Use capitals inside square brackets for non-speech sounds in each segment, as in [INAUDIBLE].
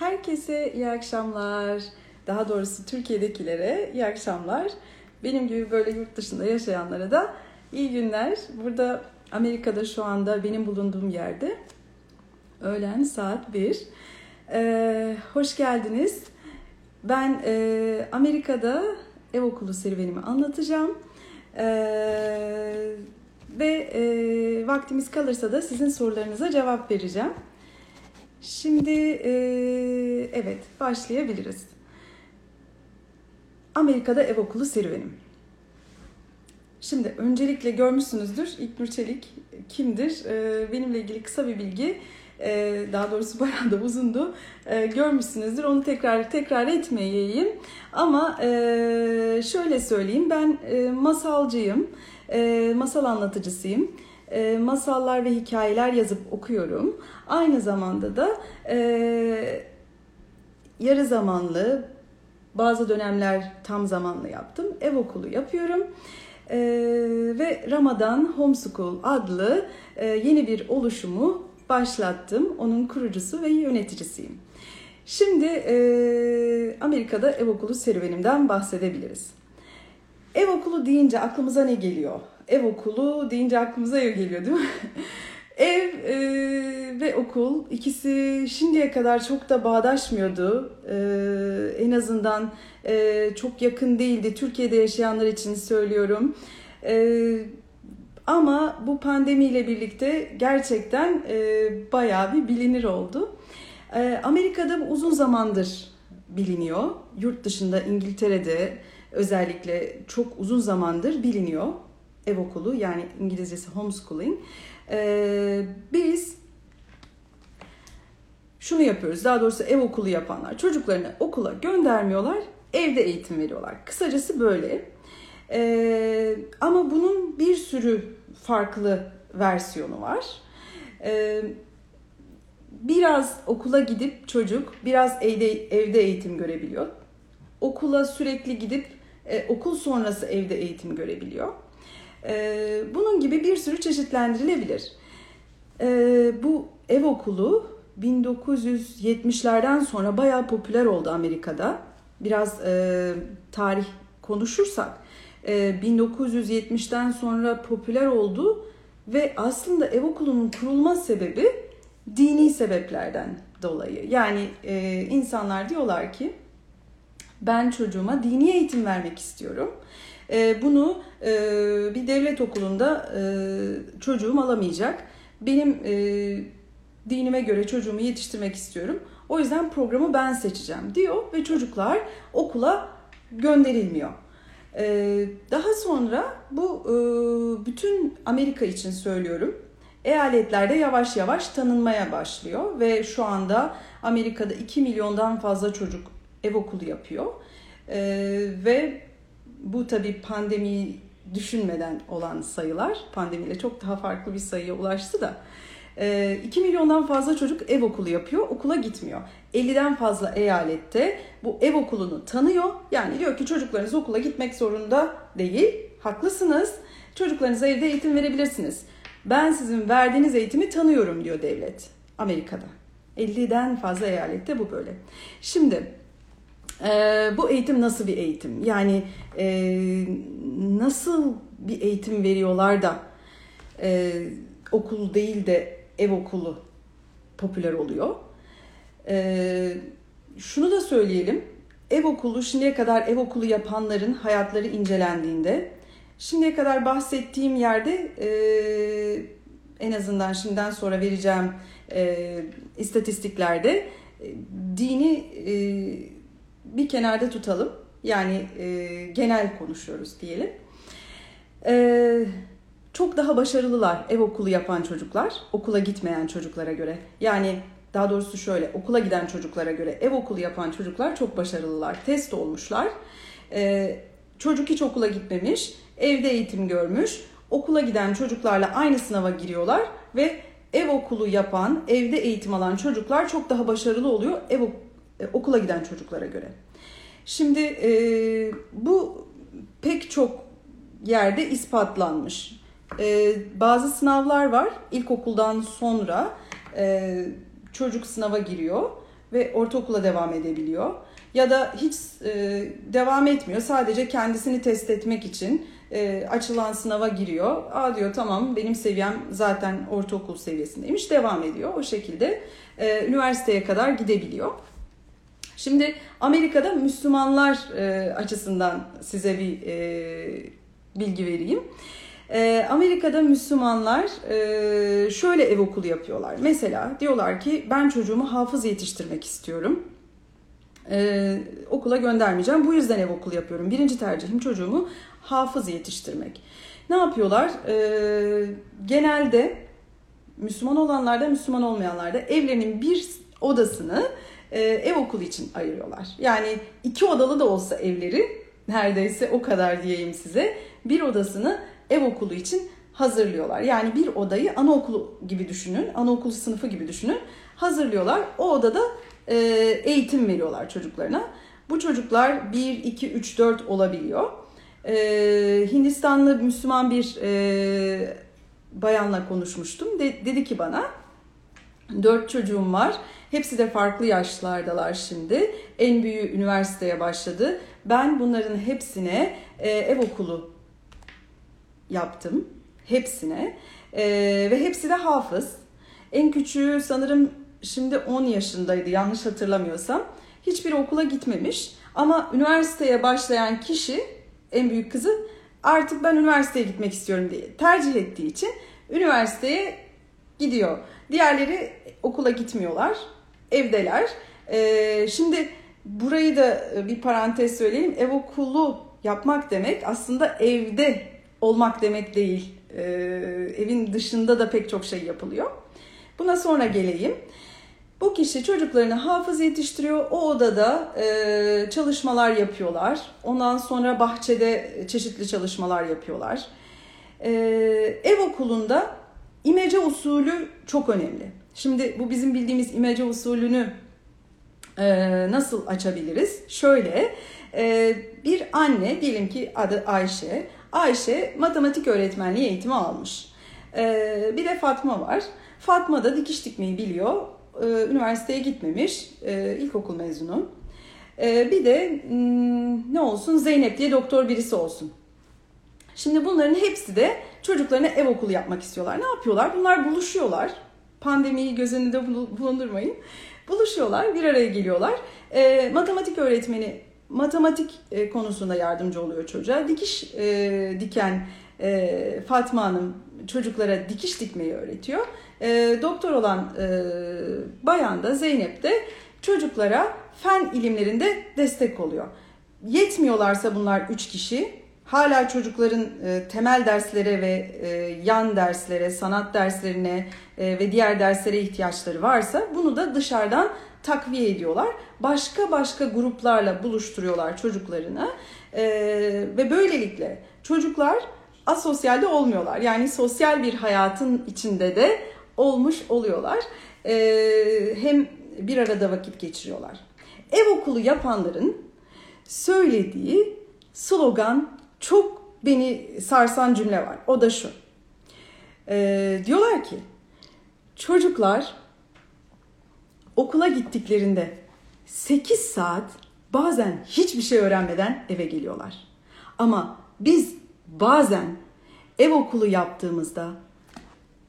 Herkese iyi akşamlar. Daha doğrusu Türkiye'dekilere iyi akşamlar. Benim gibi böyle yurt dışında yaşayanlara da iyi günler. Burada Amerika'da şu anda benim bulunduğum yerde öğlen saat 1. Ee, hoş geldiniz. Ben e, Amerika'da ev okulu serüvenimi anlatacağım. Ee, ve e, vaktimiz kalırsa da sizin sorularınıza cevap vereceğim. Şimdi e, evet başlayabiliriz. Amerika'da ev okulu serüvenim. Şimdi öncelikle görmüşsünüzdür İlknur Çelik kimdir? E, benimle ilgili kısa bir bilgi. E, daha doğrusu [LAUGHS] bayağı da uzundu. Görmüşsünüzdür. Onu tekrar tekrar etmeyeyim. Ama şöyle söyleyeyim. Ben masalcıyım. Masal anlatıcısıyım e, masallar ve hikayeler yazıp okuyorum. Aynı zamanda da e, yarı zamanlı, bazı dönemler tam zamanlı yaptım. Ev okulu yapıyorum. E, ve Ramadan Homeschool adlı e, yeni bir oluşumu başlattım. Onun kurucusu ve yöneticisiyim. Şimdi e, Amerika'da ev okulu serüvenimden bahsedebiliriz. Ev okulu deyince aklımıza ne geliyor? Ev okulu deyince aklımıza ev geliyor değil mi? [LAUGHS] Ev e, ve okul ikisi şimdiye kadar çok da bağdaşmıyordu. E, en azından e, çok yakın değildi. Türkiye'de yaşayanlar için söylüyorum. E, ama bu pandemiyle birlikte gerçekten e, bayağı bir bilinir oldu. E, Amerika'da uzun zamandır biliniyor. Yurt dışında İngiltere'de özellikle çok uzun zamandır biliniyor ev okulu yani İngilizcesi homeschooling. Ee, biz şunu yapıyoruz. Daha doğrusu ev okulu yapanlar çocuklarını okula göndermiyorlar. Evde eğitim veriyorlar. Kısacası böyle. Ee, ama bunun bir sürü farklı versiyonu var. Ee, biraz okula gidip çocuk biraz evde evde eğitim görebiliyor. Okula sürekli gidip e, okul sonrası evde eğitim görebiliyor. E, bunun gibi bir sürü çeşitlendirilebilir. E, bu ev okulu 1970'lerden sonra bayağı popüler oldu Amerika'da. Biraz e, tarih konuşursak e, 1970'ten sonra popüler oldu ve aslında ev okulunun kurulma sebebi dini sebeplerden dolayı. Yani e, insanlar diyorlar ki ben çocuğuma dini eğitim vermek istiyorum. E, bunu e, bir devlet okulunda e, çocuğum alamayacak. Benim e, dinime göre çocuğumu yetiştirmek istiyorum. O yüzden programı ben seçeceğim diyor ve çocuklar okula gönderilmiyor. E, daha sonra bu e, bütün Amerika için söylüyorum. Eyaletlerde yavaş yavaş tanınmaya başlıyor ve şu anda Amerika'da 2 milyondan fazla çocuk ev okulu yapıyor. Ee, ve bu tabii pandemiyi düşünmeden olan sayılar. Pandemiyle çok daha farklı bir sayıya ulaştı da. Ee, 2 milyondan fazla çocuk ev okulu yapıyor, okula gitmiyor. 50'den fazla eyalette bu ev okulunu tanıyor. Yani diyor ki çocuklarınız okula gitmek zorunda değil. Haklısınız. Çocuklarınıza evde eğitim verebilirsiniz. Ben sizin verdiğiniz eğitimi tanıyorum diyor devlet Amerika'da. 50'den fazla eyalette bu böyle. Şimdi e, bu eğitim nasıl bir eğitim? Yani e, nasıl bir eğitim veriyorlar da e, okul değil de ev okulu popüler oluyor? E, şunu da söyleyelim. Ev okulu şimdiye kadar ev okulu yapanların hayatları incelendiğinde şimdiye kadar bahsettiğim yerde e, en azından şimdiden sonra vereceğim e, istatistiklerde e, dini e, bir kenarda tutalım. Yani e, genel konuşuyoruz diyelim. E, çok daha başarılılar ev okulu yapan çocuklar okula gitmeyen çocuklara göre. Yani daha doğrusu şöyle okula giden çocuklara göre ev okulu yapan çocuklar çok başarılılar. Test olmuşlar. E, çocuk hiç okula gitmemiş, evde eğitim görmüş. Okula giden çocuklarla aynı sınava giriyorlar ve ev okulu yapan, evde eğitim alan çocuklar çok daha başarılı oluyor ev e, okula giden çocuklara göre. Şimdi e, bu pek çok yerde ispatlanmış. E, bazı sınavlar var. İlkokuldan sonra e, çocuk sınava giriyor ve ortaokula devam edebiliyor. Ya da hiç e, devam etmiyor. Sadece kendisini test etmek için e, açılan sınava giriyor. Aa diyor tamam benim seviyem zaten ortaokul seviyesindeymiş. Devam ediyor. O şekilde e, üniversiteye kadar gidebiliyor. Şimdi Amerika'da Müslümanlar e, açısından size bir e, bilgi vereyim. E, Amerika'da Müslümanlar e, şöyle ev okulu yapıyorlar. Mesela diyorlar ki ben çocuğumu hafız yetiştirmek istiyorum. E, okula göndermeyeceğim. Bu yüzden ev okulu yapıyorum. Birinci tercihim çocuğumu hafız yetiştirmek. Ne yapıyorlar? E, genelde Müslüman olanlarda, Müslüman olmayanlarda evlerinin bir odasını e, ev okulu için ayırıyorlar. Yani iki odalı da olsa evleri neredeyse o kadar diyeyim size bir odasını ev okulu için hazırlıyorlar. Yani bir odayı anaokulu gibi düşünün, anaokulu sınıfı gibi düşünün. Hazırlıyorlar. O odada e, eğitim veriyorlar çocuklarına. Bu çocuklar 1, 2, 3, 4 olabiliyor. E, Hindistanlı Müslüman bir e, bayanla konuşmuştum. De, dedi ki bana, dört çocuğum var. Hepsi de farklı yaşlardalar şimdi. En büyüğü üniversiteye başladı. Ben bunların hepsine e, ev okulu yaptım. Hepsine. E, ve hepsi de hafız. En küçüğü sanırım şimdi 10 yaşındaydı yanlış hatırlamıyorsam. Hiçbir okula gitmemiş. Ama üniversiteye başlayan kişi en büyük kızı artık ben üniversiteye gitmek istiyorum diye tercih ettiği için üniversiteye gidiyor. Diğerleri okula gitmiyorlar, evdeler. Ee, şimdi burayı da bir parantez söyleyeyim. Ev okulu yapmak demek aslında evde olmak demek değil. Ee, evin dışında da pek çok şey yapılıyor. Buna sonra geleyim. Bu kişi çocuklarını hafız yetiştiriyor. O odada e, çalışmalar yapıyorlar. Ondan sonra bahçede çeşitli çalışmalar yapıyorlar. E, ev okulunda imece usulü çok önemli. Şimdi bu bizim bildiğimiz imece usulünü e, nasıl açabiliriz? Şöyle e, bir anne diyelim ki adı Ayşe. Ayşe matematik öğretmenliği eğitimi almış. E, bir de Fatma var. Fatma da dikiş dikmeyi biliyor. E, üniversiteye gitmemiş. E, ilkokul mezunu. E, bir de hmm, ne olsun Zeynep diye doktor birisi olsun. Şimdi bunların hepsi de çocuklarına ev okulu yapmak istiyorlar. Ne yapıyorlar? Bunlar buluşuyorlar. Pandemiyi göz önünde bulundurmayın. Buluşuyorlar, bir araya geliyorlar. E, matematik öğretmeni matematik e, konusunda yardımcı oluyor çocuğa. Dikiş e, diken e, Fatma Hanım çocuklara dikiş dikmeyi öğretiyor. E, doktor olan e, bayan da Zeynep de çocuklara fen ilimlerinde destek oluyor. Yetmiyorlarsa bunlar üç kişi hala çocukların e, temel derslere ve e, yan derslere, sanat derslerine e, ve diğer derslere ihtiyaçları varsa bunu da dışarıdan takviye ediyorlar. Başka başka gruplarla buluşturuyorlar çocuklarını e, ve böylelikle çocuklar asosyalde olmuyorlar. Yani sosyal bir hayatın içinde de olmuş oluyorlar. E, hem bir arada vakit geçiriyorlar. Ev okulu yapanların söylediği slogan çok beni sarsan cümle var. O da şu. Ee, diyorlar ki çocuklar okula gittiklerinde 8 saat bazen hiçbir şey öğrenmeden eve geliyorlar. Ama biz bazen ev okulu yaptığımızda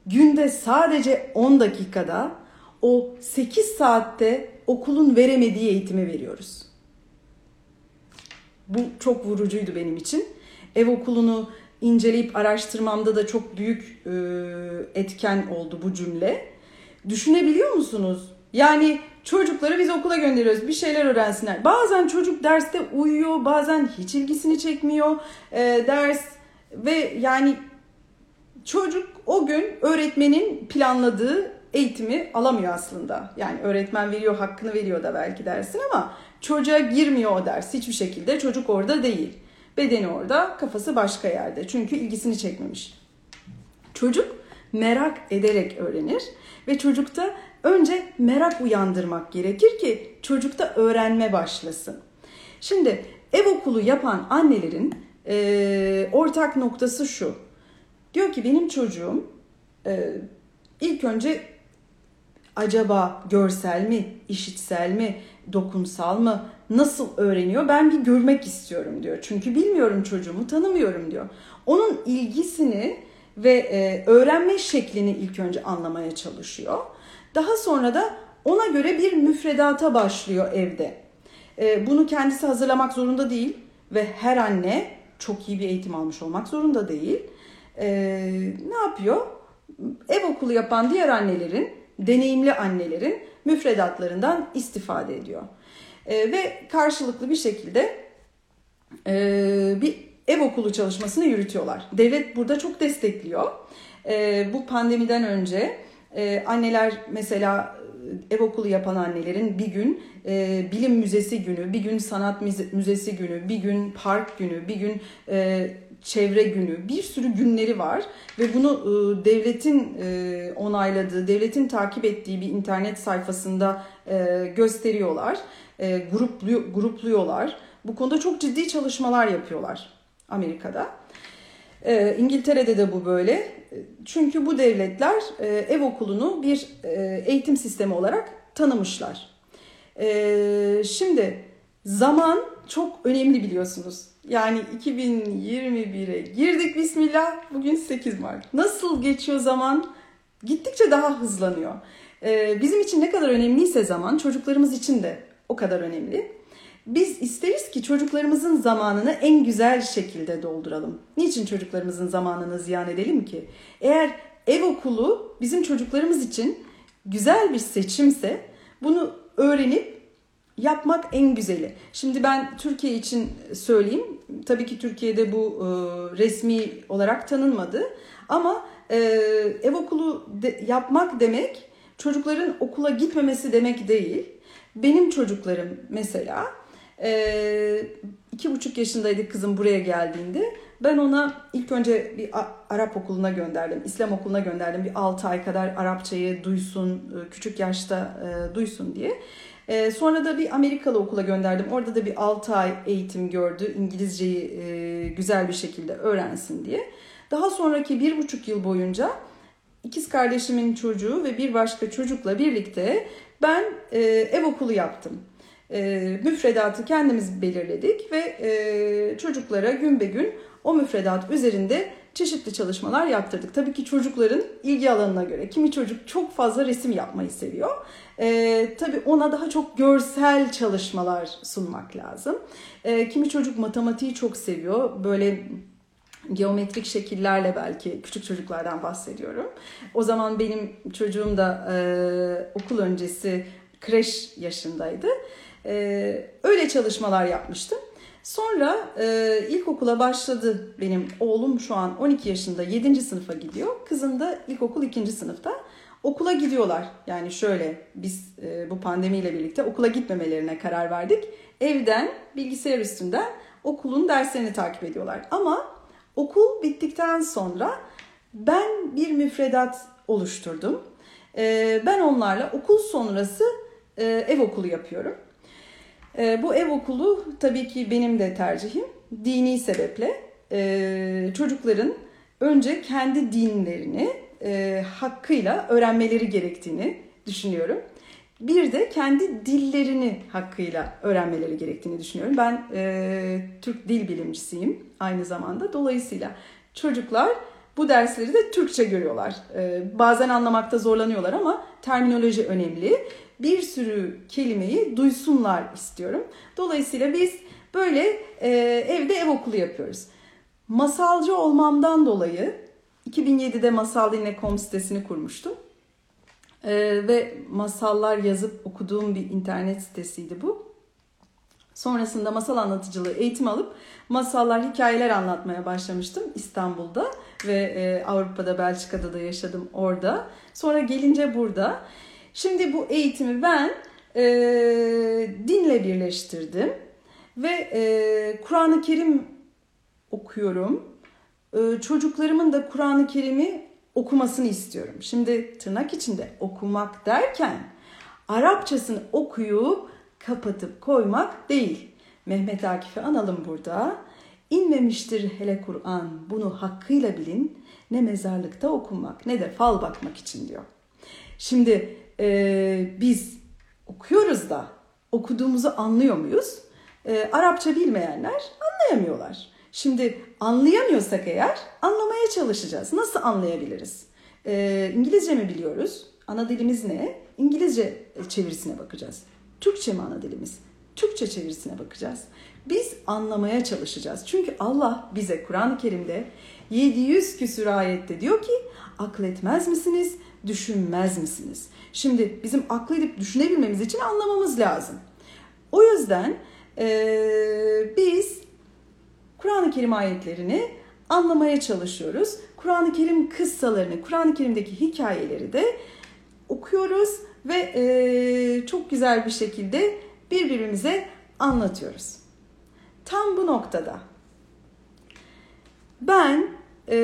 günde sadece 10 dakikada o 8 saatte okulun veremediği eğitimi veriyoruz. Bu çok vurucuydu benim için ev okulunu inceleyip araştırmamda da çok büyük e, etken oldu bu cümle. Düşünebiliyor musunuz? Yani çocukları biz okula gönderiyoruz bir şeyler öğrensinler. Bazen çocuk derste uyuyor, bazen hiç ilgisini çekmiyor e, ders ve yani çocuk o gün öğretmenin planladığı eğitimi alamıyor aslında. Yani öğretmen veriyor, hakkını veriyor da belki dersin ama çocuğa girmiyor o ders hiçbir şekilde. Çocuk orada değil. Bedeni orada, kafası başka yerde. Çünkü ilgisini çekmemiş. Çocuk merak ederek öğrenir ve çocukta önce merak uyandırmak gerekir ki çocukta öğrenme başlasın. Şimdi ev okulu yapan annelerin e, ortak noktası şu. Diyor ki benim çocuğum e, ilk önce Acaba görsel mi, işitsel mi, dokunsal mı, nasıl öğreniyor? Ben bir görmek istiyorum diyor. Çünkü bilmiyorum çocuğumu, tanımıyorum diyor. Onun ilgisini ve e, öğrenme şeklini ilk önce anlamaya çalışıyor. Daha sonra da ona göre bir müfredata başlıyor evde. E, bunu kendisi hazırlamak zorunda değil ve her anne çok iyi bir eğitim almış olmak zorunda değil. E, ne yapıyor? Ev okulu yapan diğer annelerin, deneyimli annelerin müfredatlarından istifade ediyor. E, ve karşılıklı bir şekilde e, bir ev okulu çalışmasını yürütüyorlar. Devlet burada çok destekliyor. E, bu pandemiden önce e, anneler mesela ev okulu yapan annelerin bir gün e, bilim müzesi günü, bir gün sanat müzesi günü, bir gün park günü, bir gün e, çevre günü, bir sürü günleri var ve bunu e, devletin e, onayladığı, devletin takip ettiği bir internet sayfasında e, gösteriyorlar, e, gruplu, grupluyorlar. Bu konuda çok ciddi çalışmalar yapıyorlar Amerika'da. E, İngiltere'de de bu böyle. Çünkü bu devletler e, ev okulunu bir e, eğitim sistemi olarak tanımışlar. E, şimdi zaman çok önemli biliyorsunuz. Yani 2021'e girdik bismillah. Bugün 8 Mart. Nasıl geçiyor zaman? Gittikçe daha hızlanıyor. E, bizim için ne kadar önemliyse zaman çocuklarımız için de o kadar önemli. Biz isteriz ki çocuklarımızın zamanını en güzel şekilde dolduralım. Niçin çocuklarımızın zamanını ziyan edelim ki? Eğer ev okulu bizim çocuklarımız için güzel bir seçimse bunu öğrenip yapmak en güzeli. Şimdi ben Türkiye için söyleyeyim. Tabii ki Türkiye'de bu e, resmi olarak tanınmadı. Ama e, ev okulu de, yapmak demek çocukların okula gitmemesi demek değil. Benim çocuklarım mesela e, iki buçuk yaşındaydı kızım buraya geldiğinde. Ben ona ilk önce bir Arap okuluna gönderdim, İslam okuluna gönderdim. Bir 6 ay kadar Arapçayı duysun, e, küçük yaşta e, duysun diye. Sonra da bir Amerikalı okula gönderdim. Orada da bir 6 ay eğitim gördü. İngilizceyi güzel bir şekilde öğrensin diye. Daha sonraki bir buçuk yıl boyunca ikiz kardeşimin çocuğu ve bir başka çocukla birlikte ben e, ev okulu yaptım. E, müfredatı kendimiz belirledik ve e, çocuklara gün be gün o müfredat üzerinde çeşitli çalışmalar yaptırdık. Tabii ki çocukların ilgi alanına göre. Kimi çocuk çok fazla resim yapmayı seviyor. Ee, tabii ona daha çok görsel çalışmalar sunmak lazım. Ee, kimi çocuk matematiği çok seviyor. Böyle geometrik şekillerle belki küçük çocuklardan bahsediyorum. O zaman benim çocuğum da e, okul öncesi kreş yaşındaydı. E, öyle çalışmalar yapmıştım. Sonra e, ilkokula başladı benim oğlum şu an 12 yaşında 7. sınıfa gidiyor. Kızım da ilkokul 2. sınıfta. Okula gidiyorlar. Yani şöyle biz e, bu pandemiyle birlikte okula gitmemelerine karar verdik. Evden bilgisayar üstünden okulun derslerini takip ediyorlar. Ama okul bittikten sonra ben bir müfredat oluşturdum. E, ben onlarla okul sonrası e, ev okulu yapıyorum. E, bu ev okulu tabii ki benim de tercihim. Dini sebeple e, çocukların önce kendi dinlerini e, hakkıyla öğrenmeleri gerektiğini düşünüyorum. Bir de kendi dillerini hakkıyla öğrenmeleri gerektiğini düşünüyorum. Ben e, Türk dil bilimcisiyim aynı zamanda. Dolayısıyla çocuklar bu dersleri de Türkçe görüyorlar. E, bazen anlamakta zorlanıyorlar ama terminoloji önemli bir sürü kelimeyi duysunlar istiyorum. Dolayısıyla biz böyle e, evde ev okulu yapıyoruz. Masalcı olmamdan dolayı 2007'de masaldinle.com sitesini kurmuştum. E, ve masallar yazıp okuduğum bir internet sitesiydi bu. Sonrasında masal anlatıcılığı eğitim alıp masallar, hikayeler anlatmaya başlamıştım İstanbul'da ve e, Avrupa'da, Belçika'da da yaşadım orada. Sonra gelince burada Şimdi bu eğitimi ben e, dinle birleştirdim ve e, Kur'an-ı Kerim okuyorum. E, çocuklarımın da Kur'an-ı Kerim'i okumasını istiyorum. Şimdi tırnak içinde okumak derken Arapçasını okuyup kapatıp koymak değil. Mehmet Akif'i analım burada. İnmemiştir hele Kur'an bunu hakkıyla bilin ne mezarlıkta okunmak ne de fal bakmak için diyor. Şimdi e, biz okuyoruz da okuduğumuzu anlıyor muyuz? E, Arapça bilmeyenler anlayamıyorlar. Şimdi anlayamıyorsak eğer anlamaya çalışacağız. Nasıl anlayabiliriz? E, İngilizce mi biliyoruz? Ana dilimiz ne? İngilizce çevirisine bakacağız. Türkçe mi ana dilimiz? Türkçe çevirisine bakacağız. Biz anlamaya çalışacağız. Çünkü Allah bize Kur'an-ı Kerim'de 700 küsur ayette diyor ki akletmez misiniz, düşünmez misiniz? Şimdi bizim aklı edip düşünebilmemiz için anlamamız lazım. O yüzden e, biz Kur'an-ı Kerim ayetlerini anlamaya çalışıyoruz. Kur'an-ı Kerim kıssalarını, Kur'an-ı Kerim'deki hikayeleri de okuyoruz ve e, çok güzel bir şekilde birbirimize anlatıyoruz. Tam bu noktada ben e,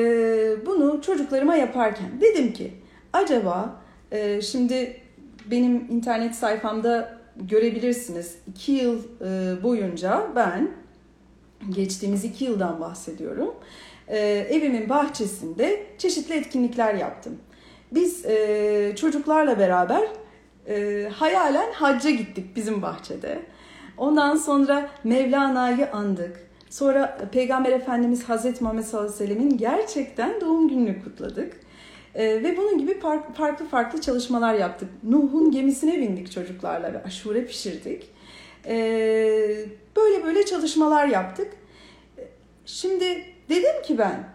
bunu çocuklarıma yaparken dedim ki acaba e, şimdi benim internet sayfamda görebilirsiniz. iki yıl e, boyunca ben geçtiğimiz iki yıldan bahsediyorum. E, evimin bahçesinde çeşitli etkinlikler yaptım. Biz e, çocuklarla beraber e, hayalen hacca gittik bizim bahçede. Ondan sonra Mevlana'yı andık. Sonra Peygamber Efendimiz Hazreti Muhammed sallallahu aleyhi ve sellemin gerçekten doğum gününü kutladık. Ee, ve bunun gibi farklı farklı çalışmalar yaptık. Nuh'un gemisine bindik çocuklarla ve aşure pişirdik. Ee, böyle böyle çalışmalar yaptık. Şimdi dedim ki ben,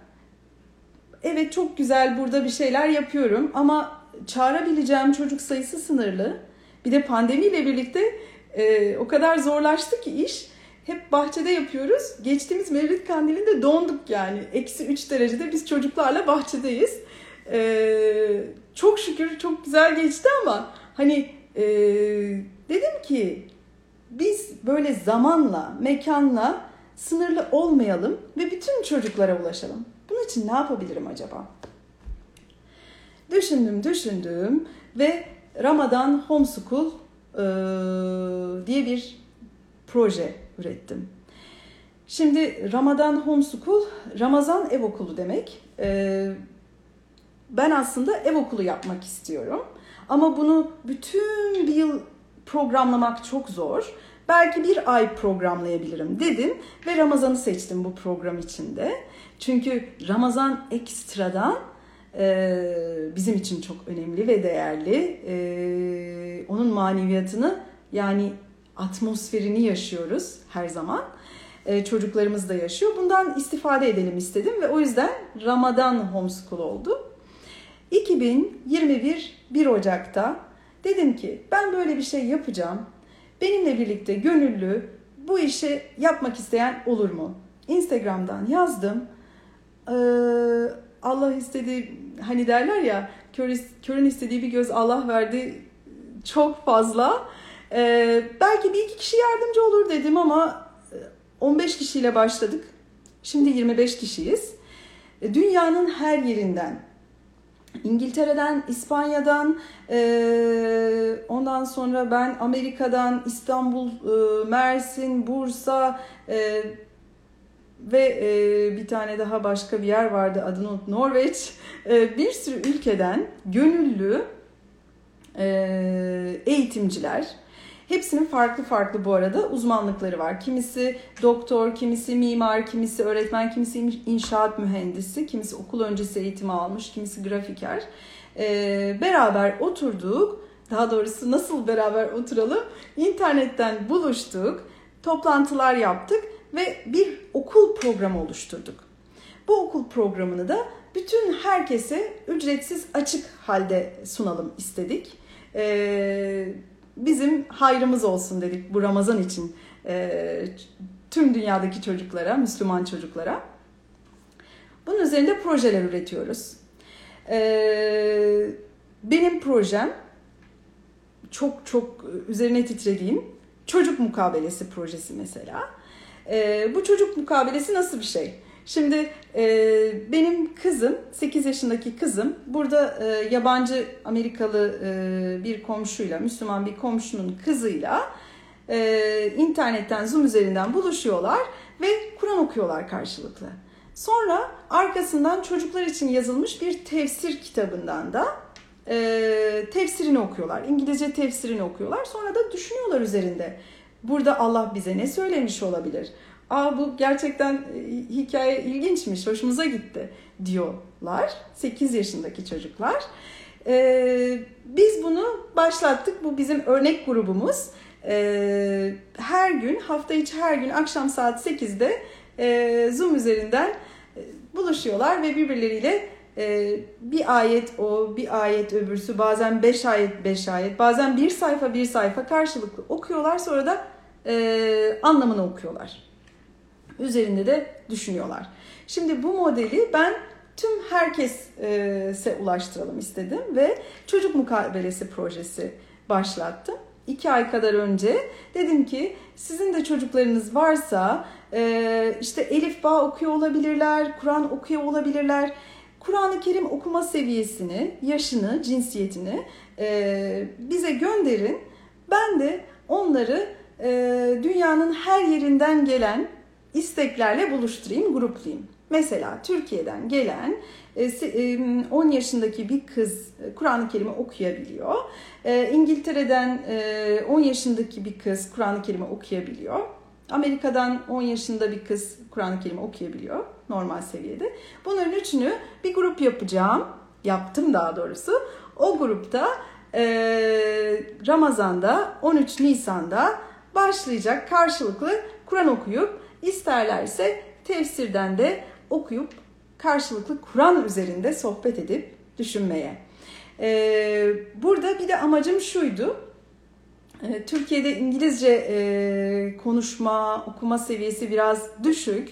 evet çok güzel burada bir şeyler yapıyorum ama çağırabileceğim çocuk sayısı sınırlı. Bir de pandemiyle birlikte e, o kadar zorlaştı ki iş. Hep bahçede yapıyoruz. Geçtiğimiz Mevlid Kandili'nde donduk yani. Eksi 3 derecede biz çocuklarla bahçedeyiz. Ee, çok şükür çok güzel geçti ama hani e, dedim ki biz böyle zamanla, mekanla sınırlı olmayalım ve bütün çocuklara ulaşalım. Bunun için ne yapabilirim acaba? Düşündüm, düşündüm ve Ramadan Homeschool e, diye bir proje ürettim. Şimdi Ramadan Homeschool, Ramazan ev okulu demek. E, ben aslında ev okulu yapmak istiyorum. Ama bunu bütün bir yıl programlamak çok zor. Belki bir ay programlayabilirim dedim ve Ramazan'ı seçtim bu program içinde. Çünkü Ramazan ekstradan e, bizim için çok önemli ve değerli. E, onun maneviyatını yani atmosferini yaşıyoruz her zaman. E, çocuklarımız da yaşıyor. Bundan istifade edelim istedim ve o yüzden Ramadan Homeschool oldu. 2021 1 Ocak'ta dedim ki ben böyle bir şey yapacağım. Benimle birlikte gönüllü bu işi yapmak isteyen olur mu? Instagram'dan yazdım. Ee, Allah istedi hani derler ya kör, körün istediği bir göz Allah verdi çok fazla. Ee, belki bir iki kişi yardımcı olur dedim ama 15 kişiyle başladık. Şimdi 25 kişiyiz. Dünyanın her yerinden İngiltere'den, İspanya'dan, e, ondan sonra ben Amerika'dan, İstanbul, e, Mersin, Bursa e, ve e, bir tane daha başka bir yer vardı adını unut, Norveç. E, bir sürü ülkeden gönüllü e, eğitimciler, Hepsinin farklı farklı bu arada uzmanlıkları var. Kimisi doktor, kimisi mimar, kimisi öğretmen, kimisi inşaat mühendisi, kimisi okul öncesi eğitimi almış, kimisi grafiker. Ee, beraber oturduk. Daha doğrusu nasıl beraber oturalım? İnternetten buluştuk, toplantılar yaptık ve bir okul programı oluşturduk. Bu okul programını da bütün herkese ücretsiz açık halde sunalım istedik. Ee, bizim hayrımız olsun dedik bu Ramazan için e, tüm dünyadaki çocuklara, Müslüman çocuklara. Bunun üzerinde projeler üretiyoruz. E, benim projem çok çok üzerine titrediğim çocuk mukabelesi projesi mesela. E, bu çocuk mukabelesi nasıl bir şey? Şimdi e, benim kızım, 8 yaşındaki kızım burada e, yabancı Amerikalı e, bir komşuyla, Müslüman bir komşunun kızıyla e, internetten Zoom üzerinden buluşuyorlar ve Kur'an okuyorlar karşılıklı. Sonra arkasından çocuklar için yazılmış bir tefsir kitabından da e, tefsirini okuyorlar. İngilizce tefsirini okuyorlar. Sonra da düşünüyorlar üzerinde. Burada Allah bize ne söylemiş olabilir? Aa bu gerçekten e, hikaye ilginçmiş, hoşumuza gitti diyorlar. 8 yaşındaki çocuklar. Ee, biz bunu başlattık. Bu bizim örnek grubumuz. Ee, her gün, hafta içi her gün akşam saat 8'de e, Zoom üzerinden e, buluşuyorlar ve birbirleriyle e, bir ayet o, bir ayet öbürsü, bazen beş ayet beş ayet, bazen bir sayfa bir sayfa karşılıklı okuyorlar. Sonra da e, anlamını okuyorlar. Üzerinde de düşünüyorlar. Şimdi bu modeli ben tüm herkese ulaştıralım istedim ve çocuk mukabelesi projesi başlattım. İki ay kadar önce dedim ki sizin de çocuklarınız varsa e, işte Elif Bağ okuyor olabilirler, Kur'an okuyor olabilirler. Kur'an-ı Kerim okuma seviyesini, yaşını, cinsiyetini e, bize gönderin. Ben de onları e, dünyanın her yerinden gelen isteklerle buluşturayım, gruplayayım. Mesela Türkiye'den gelen 10 e, yaşındaki bir kız e, Kur'an-ı Kerim'i okuyabiliyor. E, İngiltere'den 10 yaşındaki bir kız Kur'an-ı Kerim'i okuyabiliyor. Amerika'dan 10 yaşında bir kız Kur'an-ı Kerim'i okuyabiliyor normal seviyede. Bunların üçünü bir grup yapacağım. Yaptım daha doğrusu. O grupta Ramazan'da 13 Nisan'da başlayacak karşılıklı Kur'an okuyup isterlerse tefsirden de okuyup karşılıklı Kur'an üzerinde sohbet edip düşünmeye. Ee, burada bir de amacım şuydu. Ee, Türkiye'de İngilizce e, konuşma, okuma seviyesi biraz düşük.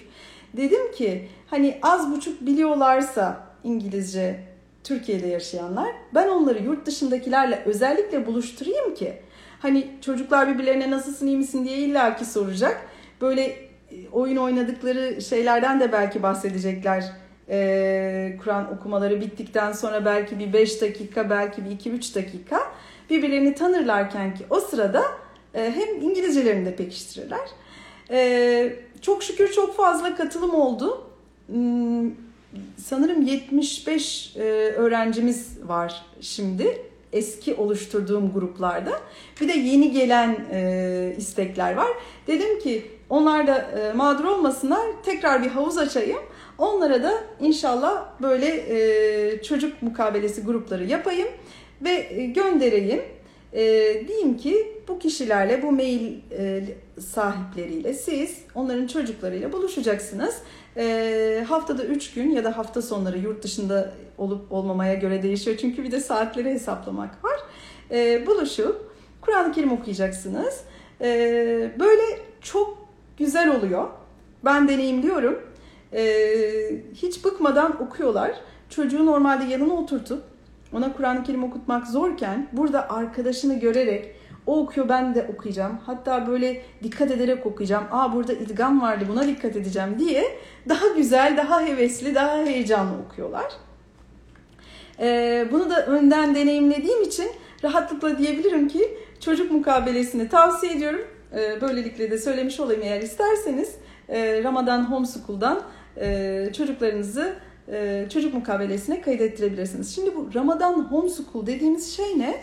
Dedim ki hani az buçuk biliyorlarsa İngilizce Türkiye'de yaşayanlar ben onları yurt dışındakilerle özellikle buluşturayım ki hani çocuklar birbirlerine nasılsın iyi misin diye illaki soracak. Böyle oyun oynadıkları şeylerden de belki bahsedecekler. Ee, Kur'an okumaları bittikten sonra belki bir 5 dakika, belki bir 2-3 dakika birbirlerini tanırlarken ki o sırada e, hem İngilizcelerini de pekiştirirler. E, çok şükür çok fazla katılım oldu. Hmm, sanırım 75 e, öğrencimiz var şimdi eski oluşturduğum gruplarda. Bir de yeni gelen e, istekler var. Dedim ki onlar da e, mağdur olmasınlar. Tekrar bir havuz açayım. Onlara da inşallah böyle e, çocuk mukabelesi grupları yapayım ve e, göndereyim. E, diyeyim ki bu kişilerle, bu mail e, sahipleriyle siz onların çocuklarıyla buluşacaksınız. E, haftada 3 gün ya da hafta sonları yurt dışında olup olmamaya göre değişiyor. Çünkü bir de saatleri hesaplamak var. E, buluşup Kur'an-ı Kerim okuyacaksınız. E, böyle çok güzel oluyor. Ben deneyimliyorum. Ee, hiç bıkmadan okuyorlar. Çocuğu normalde yanına oturtup ona Kur'an-ı Kerim okutmak zorken burada arkadaşını görerek o okuyor ben de okuyacağım. Hatta böyle dikkat ederek okuyacağım. Aa burada idgam vardı buna dikkat edeceğim diye daha güzel, daha hevesli, daha heyecanlı okuyorlar. Ee, bunu da önden deneyimlediğim için rahatlıkla diyebilirim ki çocuk mukabelesini tavsiye ediyorum. Ee, böylelikle de söylemiş olayım eğer isterseniz e, Ramadan Homeschool'dan e, çocuklarınızı e, çocuk mukabelesine kaydettirebilirsiniz. Şimdi bu Ramadan Homeschool dediğimiz şey ne?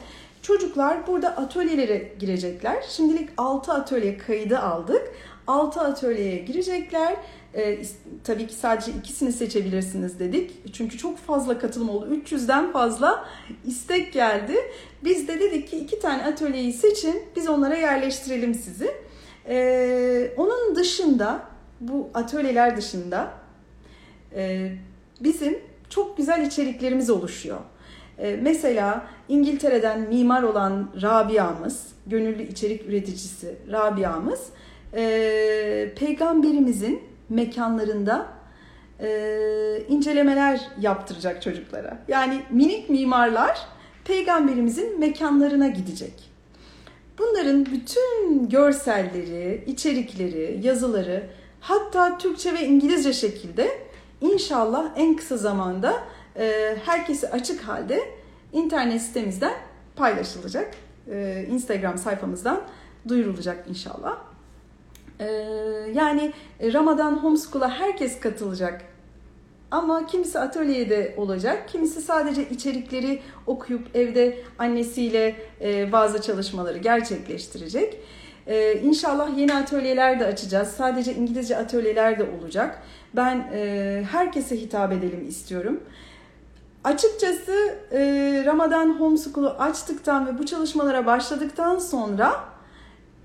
Çocuklar burada atölyelere girecekler. Şimdilik 6 atölye kaydı aldık. 6 atölyeye girecekler. Ee, tabii ki sadece ikisini seçebilirsiniz dedik. Çünkü çok fazla katılım oldu. 300'den fazla istek geldi. Biz de dedik ki iki tane atölyeyi seçin. Biz onlara yerleştirelim sizi. Ee, onun dışında bu atölyeler dışında e, bizim çok güzel içeriklerimiz oluşuyor. E, mesela İngiltere'den mimar olan Rabia'mız, gönüllü içerik üreticisi Rabia'mız, e, peygamberimizin mekanlarında e, incelemeler yaptıracak çocuklara. Yani minik mimarlar peygamberimizin mekanlarına gidecek. Bunların bütün görselleri, içerikleri, yazıları hatta Türkçe ve İngilizce şekilde inşallah en kısa zamanda e, herkese açık halde internet sitemizden paylaşılacak. E, Instagram sayfamızdan duyurulacak inşallah. E, yani Ramadan Homeschool'a herkes katılacak Ama kimisi atölyede olacak, kimisi sadece içerikleri okuyup evde annesiyle e, bazı çalışmaları gerçekleştirecek. Ee, inşallah yeni atölyeler de açacağız. Sadece İngilizce atölyeler de olacak. Ben e, herkese hitap edelim istiyorum. Açıkçası e, Ramadan Homeschool'u açtıktan ve bu çalışmalara başladıktan sonra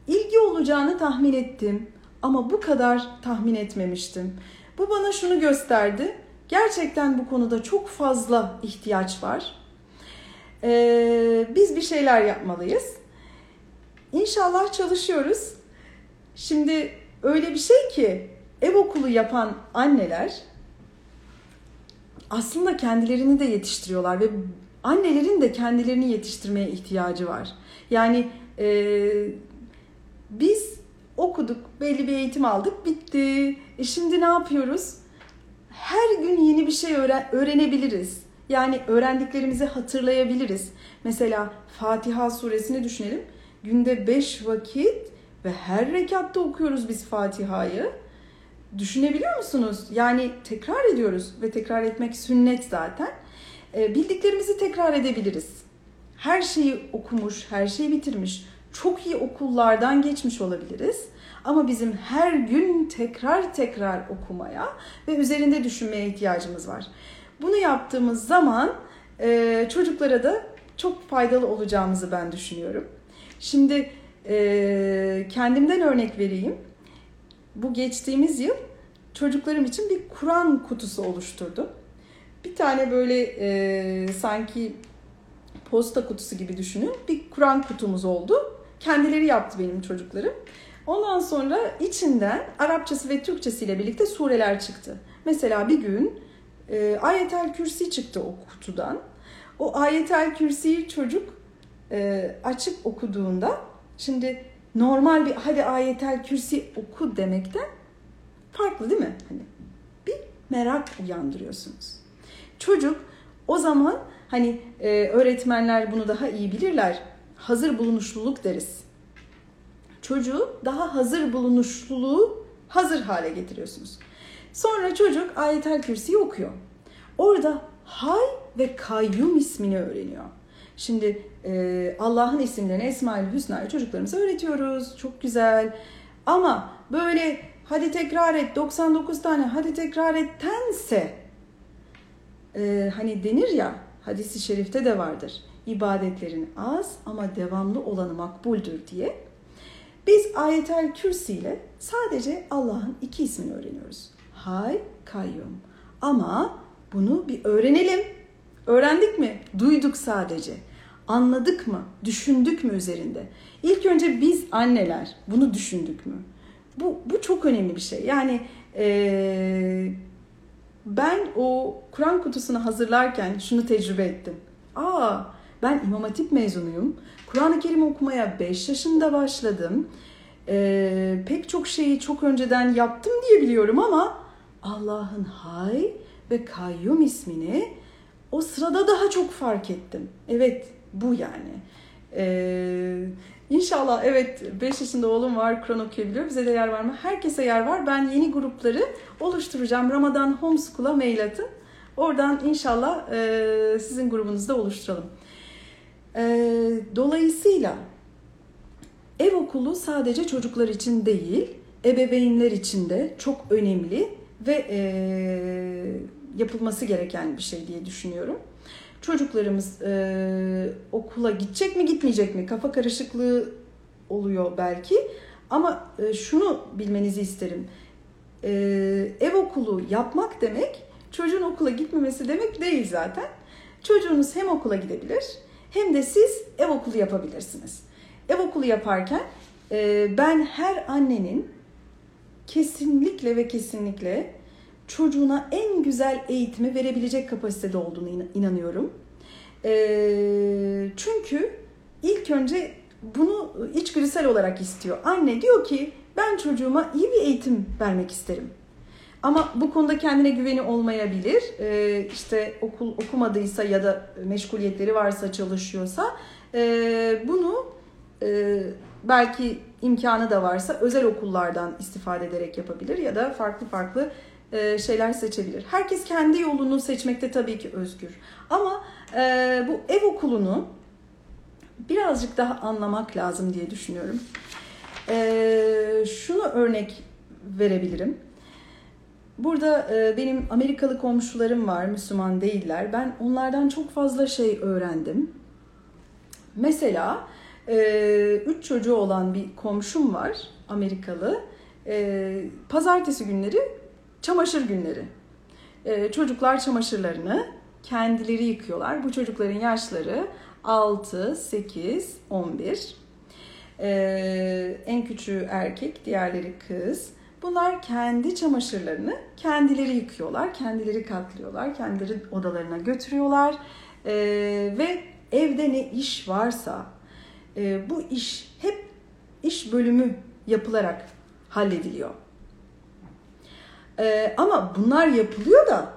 ilgi olacağını tahmin ettim. Ama bu kadar tahmin etmemiştim. Bu bana şunu gösterdi. Gerçekten bu konuda çok fazla ihtiyaç var. Ee, biz bir şeyler yapmalıyız. İnşallah çalışıyoruz. Şimdi öyle bir şey ki ev okulu yapan anneler aslında kendilerini de yetiştiriyorlar ve annelerin de kendilerini yetiştirmeye ihtiyacı var. Yani e, biz okuduk, belli bir eğitim aldık, bitti. E şimdi ne yapıyoruz? Her gün yeni bir şey öğren öğrenebiliriz. Yani öğrendiklerimizi hatırlayabiliriz. Mesela Fatiha suresini düşünelim. Günde 5 vakit ve her rekatta okuyoruz biz Fatiha'yı. Düşünebiliyor musunuz? Yani tekrar ediyoruz ve tekrar etmek sünnet zaten. E, bildiklerimizi tekrar edebiliriz. Her şeyi okumuş, her şeyi bitirmiş, çok iyi okullardan geçmiş olabiliriz. Ama bizim her gün tekrar tekrar okumaya ve üzerinde düşünmeye ihtiyacımız var. Bunu yaptığımız zaman e, çocuklara da çok faydalı olacağımızı ben düşünüyorum. Şimdi e, kendimden örnek vereyim. Bu geçtiğimiz yıl çocuklarım için bir Kur'an kutusu oluşturdum. Bir tane böyle e, sanki posta kutusu gibi düşünün. Bir Kur'an kutumuz oldu. Kendileri yaptı benim çocuklarım. Ondan sonra içinden Arapçası ve Türkçesi ile birlikte sureler çıktı. Mesela bir gün e, Ayetel Kürsi çıktı o kutudan. O Ayetel Kürsi'yi çocuk e, açıp okuduğunda şimdi normal bir hadi ayetel kürsi oku demekten farklı değil mi? Hani bir merak uyandırıyorsunuz. Çocuk o zaman hani e, öğretmenler bunu daha iyi bilirler. Hazır bulunuşluluk deriz. Çocuğu daha hazır bulunuşluluğu hazır hale getiriyorsunuz. Sonra çocuk ayetel kürsiyi okuyor. Orada hay ve kayyum ismini öğreniyor. Şimdi e, Allah'ın isimlerini Esma-ül Hüsna'yı çocuklarımıza öğretiyoruz. Çok güzel. Ama böyle hadi tekrar et 99 tane hadi tekrar ettense e, hani denir ya hadisi şerifte de vardır. İbadetlerin az ama devamlı olanı makbuldür diye. Biz ayetel kürsi ile sadece Allah'ın iki ismini öğreniyoruz. Hay, kayyum. Ama bunu bir öğrenelim. Öğrendik mi? Duyduk sadece. Anladık mı? Düşündük mü üzerinde? İlk önce biz anneler bunu düşündük mü? Bu, bu çok önemli bir şey. Yani e, ben o Kur'an kutusunu hazırlarken şunu tecrübe ettim. Aa ben İmam Hatip mezunuyum. Kur'an-ı Kerim okumaya 5 yaşında başladım. E, pek çok şeyi çok önceden yaptım diye biliyorum ama Allah'ın Hay ve Kayyum ismini o sırada daha çok fark ettim. Evet bu yani. Ee, inşallah evet 5 yaşında oğlum var Kur'an okuyabiliyor. Bize de yer var mı? Herkese yer var. Ben yeni grupları oluşturacağım. Ramadan Homeschool'a mail atın. Oradan inşallah e, sizin grubunuzda oluşturalım. E, dolayısıyla ev okulu sadece çocuklar için değil, ebeveynler için de çok önemli ve e, yapılması gereken bir şey diye düşünüyorum. Çocuklarımız e, okula gidecek mi gitmeyecek mi kafa karışıklığı oluyor belki ama e, şunu bilmenizi isterim. E, ev okulu yapmak demek çocuğun okula gitmemesi demek değil zaten. Çocuğunuz hem okula gidebilir hem de siz ev okulu yapabilirsiniz. Ev okulu yaparken e, ben her annenin kesinlikle ve kesinlikle çocuğuna en güzel eğitimi verebilecek kapasitede olduğunu inanıyorum. E, çünkü ilk önce bunu içgüdüsel olarak istiyor. Anne diyor ki ben çocuğuma iyi bir eğitim vermek isterim. Ama bu konuda kendine güveni olmayabilir. Ee, işte okul okumadıysa ya da meşguliyetleri varsa çalışıyorsa e, bunu e, belki imkanı da varsa özel okullardan istifade ederek yapabilir ya da farklı farklı e, şeyler seçebilir. Herkes kendi yolunu seçmekte tabii ki özgür. Ama e, bu ev okulunu birazcık daha anlamak lazım diye düşünüyorum. E, şunu örnek verebilirim. Burada e, benim Amerikalı komşularım var, Müslüman değiller. Ben onlardan çok fazla şey öğrendim. Mesela e, üç çocuğu olan bir komşum var, Amerikalı. E, pazartesi günleri çamaşır günleri. Çocuklar çamaşırlarını kendileri yıkıyorlar. Bu çocukların yaşları 6, 8, 11. E, en küçüğü erkek, diğerleri kız. Bunlar kendi çamaşırlarını kendileri yıkıyorlar, kendileri katlıyorlar, kendileri odalarına götürüyorlar e, ve evde ne iş varsa e, bu iş hep iş bölümü yapılarak hallediliyor. E, ama bunlar yapılıyor da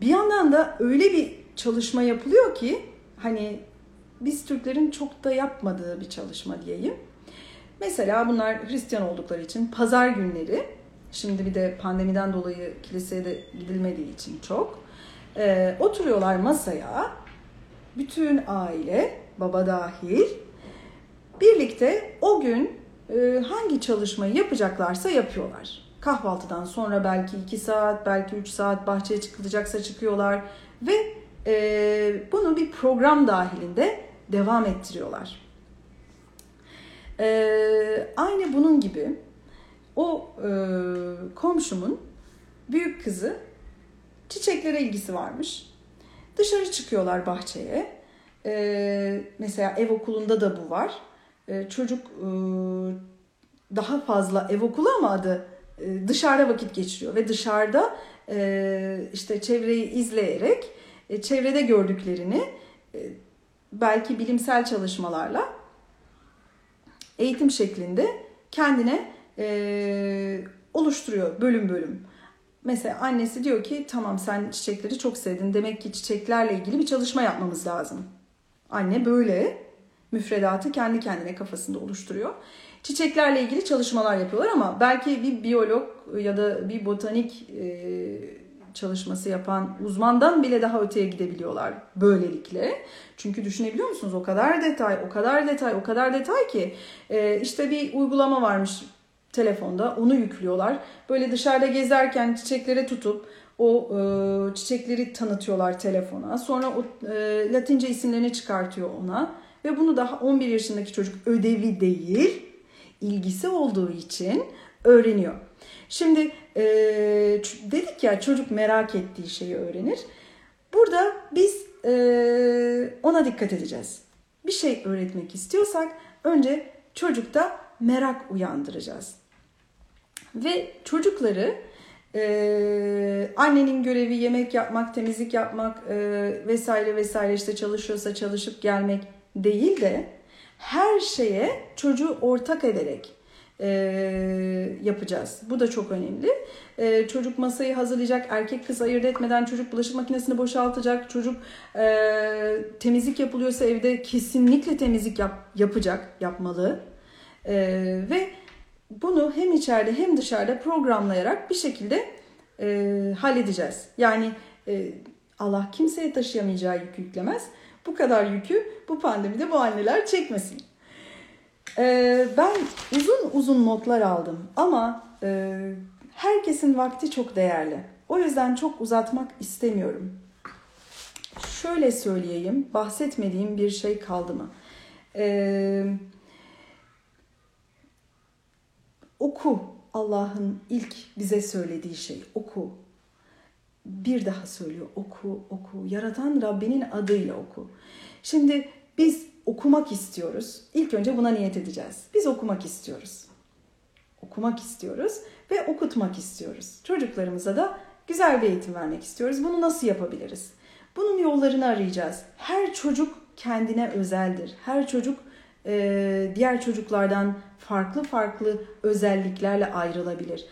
bir yandan da öyle bir çalışma yapılıyor ki hani biz Türklerin çok da yapmadığı bir çalışma diyeyim. Mesela bunlar Hristiyan oldukları için pazar günleri, şimdi bir de pandemiden dolayı kiliseye de gidilmediği için çok, e, oturuyorlar masaya, bütün aile, baba dahil, birlikte o gün e, hangi çalışmayı yapacaklarsa yapıyorlar. Kahvaltıdan sonra belki 2 saat, belki 3 saat bahçeye çıkılacaksa çıkıyorlar ve e, bunu bir program dahilinde devam ettiriyorlar. Ee, aynı bunun gibi o e, komşumun büyük kızı çiçeklere ilgisi varmış. Dışarı çıkıyorlar bahçeye. Ee, mesela ev okulunda da bu var. Ee, çocuk e, daha fazla ev okulu ama adı e, dışarıda vakit geçiriyor ve dışarıda e, işte çevreyi izleyerek e, çevrede gördüklerini e, belki bilimsel çalışmalarla eğitim şeklinde kendine e, oluşturuyor bölüm bölüm. Mesela annesi diyor ki tamam sen çiçekleri çok sevdin demek ki çiçeklerle ilgili bir çalışma yapmamız lazım. Anne böyle müfredatı kendi kendine kafasında oluşturuyor. Çiçeklerle ilgili çalışmalar yapıyorlar ama belki bir biyolog ya da bir botanik e, çalışması yapan uzmandan bile daha öteye gidebiliyorlar böylelikle. Çünkü düşünebiliyor musunuz o kadar detay, o kadar detay, o kadar detay ki e, işte bir uygulama varmış telefonda onu yüklüyorlar. Böyle dışarıda gezerken çiçeklere tutup o e, çiçekleri tanıtıyorlar telefona. Sonra o e, Latince isimlerini çıkartıyor ona ve bunu daha 11 yaşındaki çocuk ödevi değil, ilgisi olduğu için öğreniyor. Şimdi e, dedik ya çocuk merak ettiği şeyi öğrenir. Burada biz e, ona dikkat edeceğiz. Bir şey öğretmek istiyorsak önce çocukta merak uyandıracağız. Ve çocukları ee, annenin görevi yemek yapmak, temizlik yapmak e, vesaire vesaire işte çalışıyorsa çalışıp gelmek değil de her şeye çocuğu ortak ederek e, yapacağız. Bu da çok önemli. E, çocuk masayı hazırlayacak, erkek kız ayırt etmeden çocuk bulaşık makinesini boşaltacak, çocuk e, temizlik yapılıyorsa evde kesinlikle temizlik yap, yapacak, yapmalı. E, ve bunu hem içeride hem dışarıda programlayarak bir şekilde e, halledeceğiz. Yani e, Allah kimseye taşıyamayacağı yükü yüklemez. Bu kadar yükü bu pandemide bu anneler çekmesin. Ee, ben uzun uzun notlar aldım ama e, herkesin vakti çok değerli. O yüzden çok uzatmak istemiyorum. Şöyle söyleyeyim, bahsetmediğim bir şey kaldı mı? Ee, oku Allah'ın ilk bize söylediği şey oku. Bir daha söylüyor oku oku. Yaratan Rabbinin adıyla oku. Şimdi biz okumak istiyoruz. İlk önce buna niyet edeceğiz. Biz okumak istiyoruz. Okumak istiyoruz ve okutmak istiyoruz. Çocuklarımıza da güzel bir eğitim vermek istiyoruz. Bunu nasıl yapabiliriz? Bunun yollarını arayacağız. Her çocuk kendine özeldir. Her çocuk diğer çocuklardan farklı farklı özelliklerle ayrılabilir.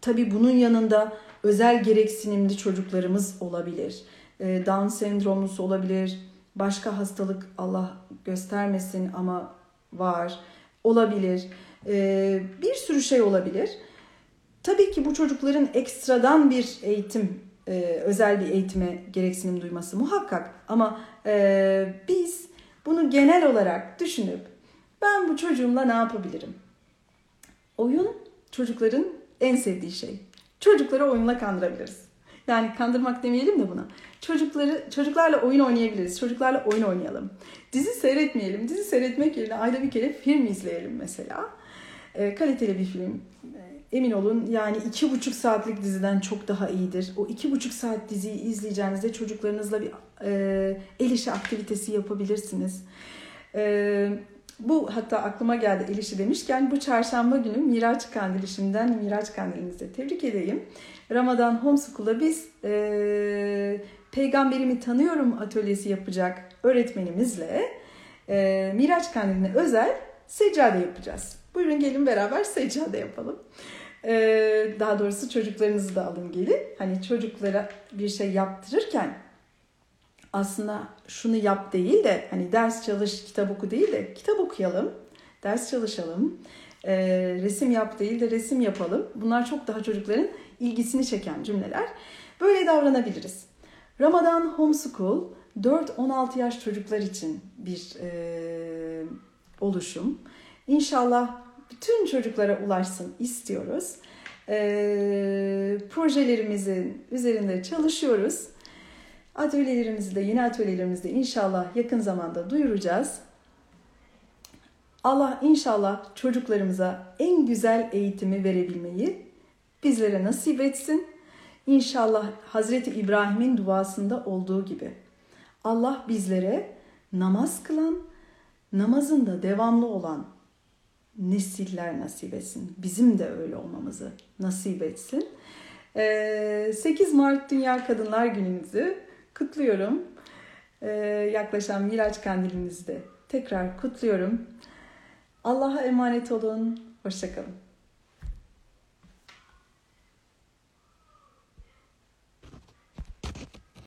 Tabi bunun yanında özel gereksinimli çocuklarımız olabilir. E, Down sendromusu olabilir, başka hastalık Allah göstermesin ama var olabilir. Ee, bir sürü şey olabilir. tabii ki bu çocukların ekstradan bir eğitim, e, özel bir eğitime gereksinim duyması muhakkak. Ama e, biz bunu genel olarak düşünüp ben bu çocuğumla ne yapabilirim? Oyun çocukların en sevdiği şey. Çocukları oyunla kandırabiliriz. Yani kandırmak demeyelim de buna. Çocukları çocuklarla oyun oynayabiliriz. Çocuklarla oyun oynayalım. Dizi seyretmeyelim. Dizi seyretmek yerine ayda bir kere film izleyelim mesela. E, kaliteli bir film. E, emin olun yani iki buçuk saatlik diziden çok daha iyidir. O iki buçuk saat diziyi izleyeceğinizde çocuklarınızla bir e, el işi aktivitesi yapabilirsiniz. E, bu hatta aklıma geldi el işi demişken bu çarşamba günü Miraç Kandili şimdiden Miraç Kandilinizi tebrik edeyim. Ramazan Homeschool'da biz e, Peygamberimi Tanıyorum atölyesi yapacak öğretmenimizle e, Miraç Kandili'ne özel seccade yapacağız. Buyurun gelin beraber seccade yapalım. E, daha doğrusu çocuklarınızı da alın gelin. Hani çocuklara bir şey yaptırırken aslında şunu yap değil de hani ders çalış, kitap oku değil de kitap okuyalım, ders çalışalım, e, resim yap değil de resim yapalım. Bunlar çok daha çocukların ilgisini çeken cümleler. Böyle davranabiliriz. Ramadan Homeschool 4-16 yaş çocuklar için bir e, oluşum. İnşallah bütün çocuklara ulaşsın istiyoruz. E, projelerimizin üzerinde çalışıyoruz. Atölyelerimizi de yeni atölyelerimizi de inşallah yakın zamanda duyuracağız. Allah inşallah çocuklarımıza en güzel eğitimi verebilmeyi bizlere nasip etsin. İnşallah Hazreti İbrahim'in duasında olduğu gibi Allah bizlere namaz kılan, namazında devamlı olan nesiller nasip etsin. Bizim de öyle olmamızı nasip etsin. 8 Mart Dünya Kadınlar Günümüzü kutluyorum. Yaklaşan Miraç Kandilimizi de tekrar kutluyorum. Allah'a emanet olun. Hoşçakalın.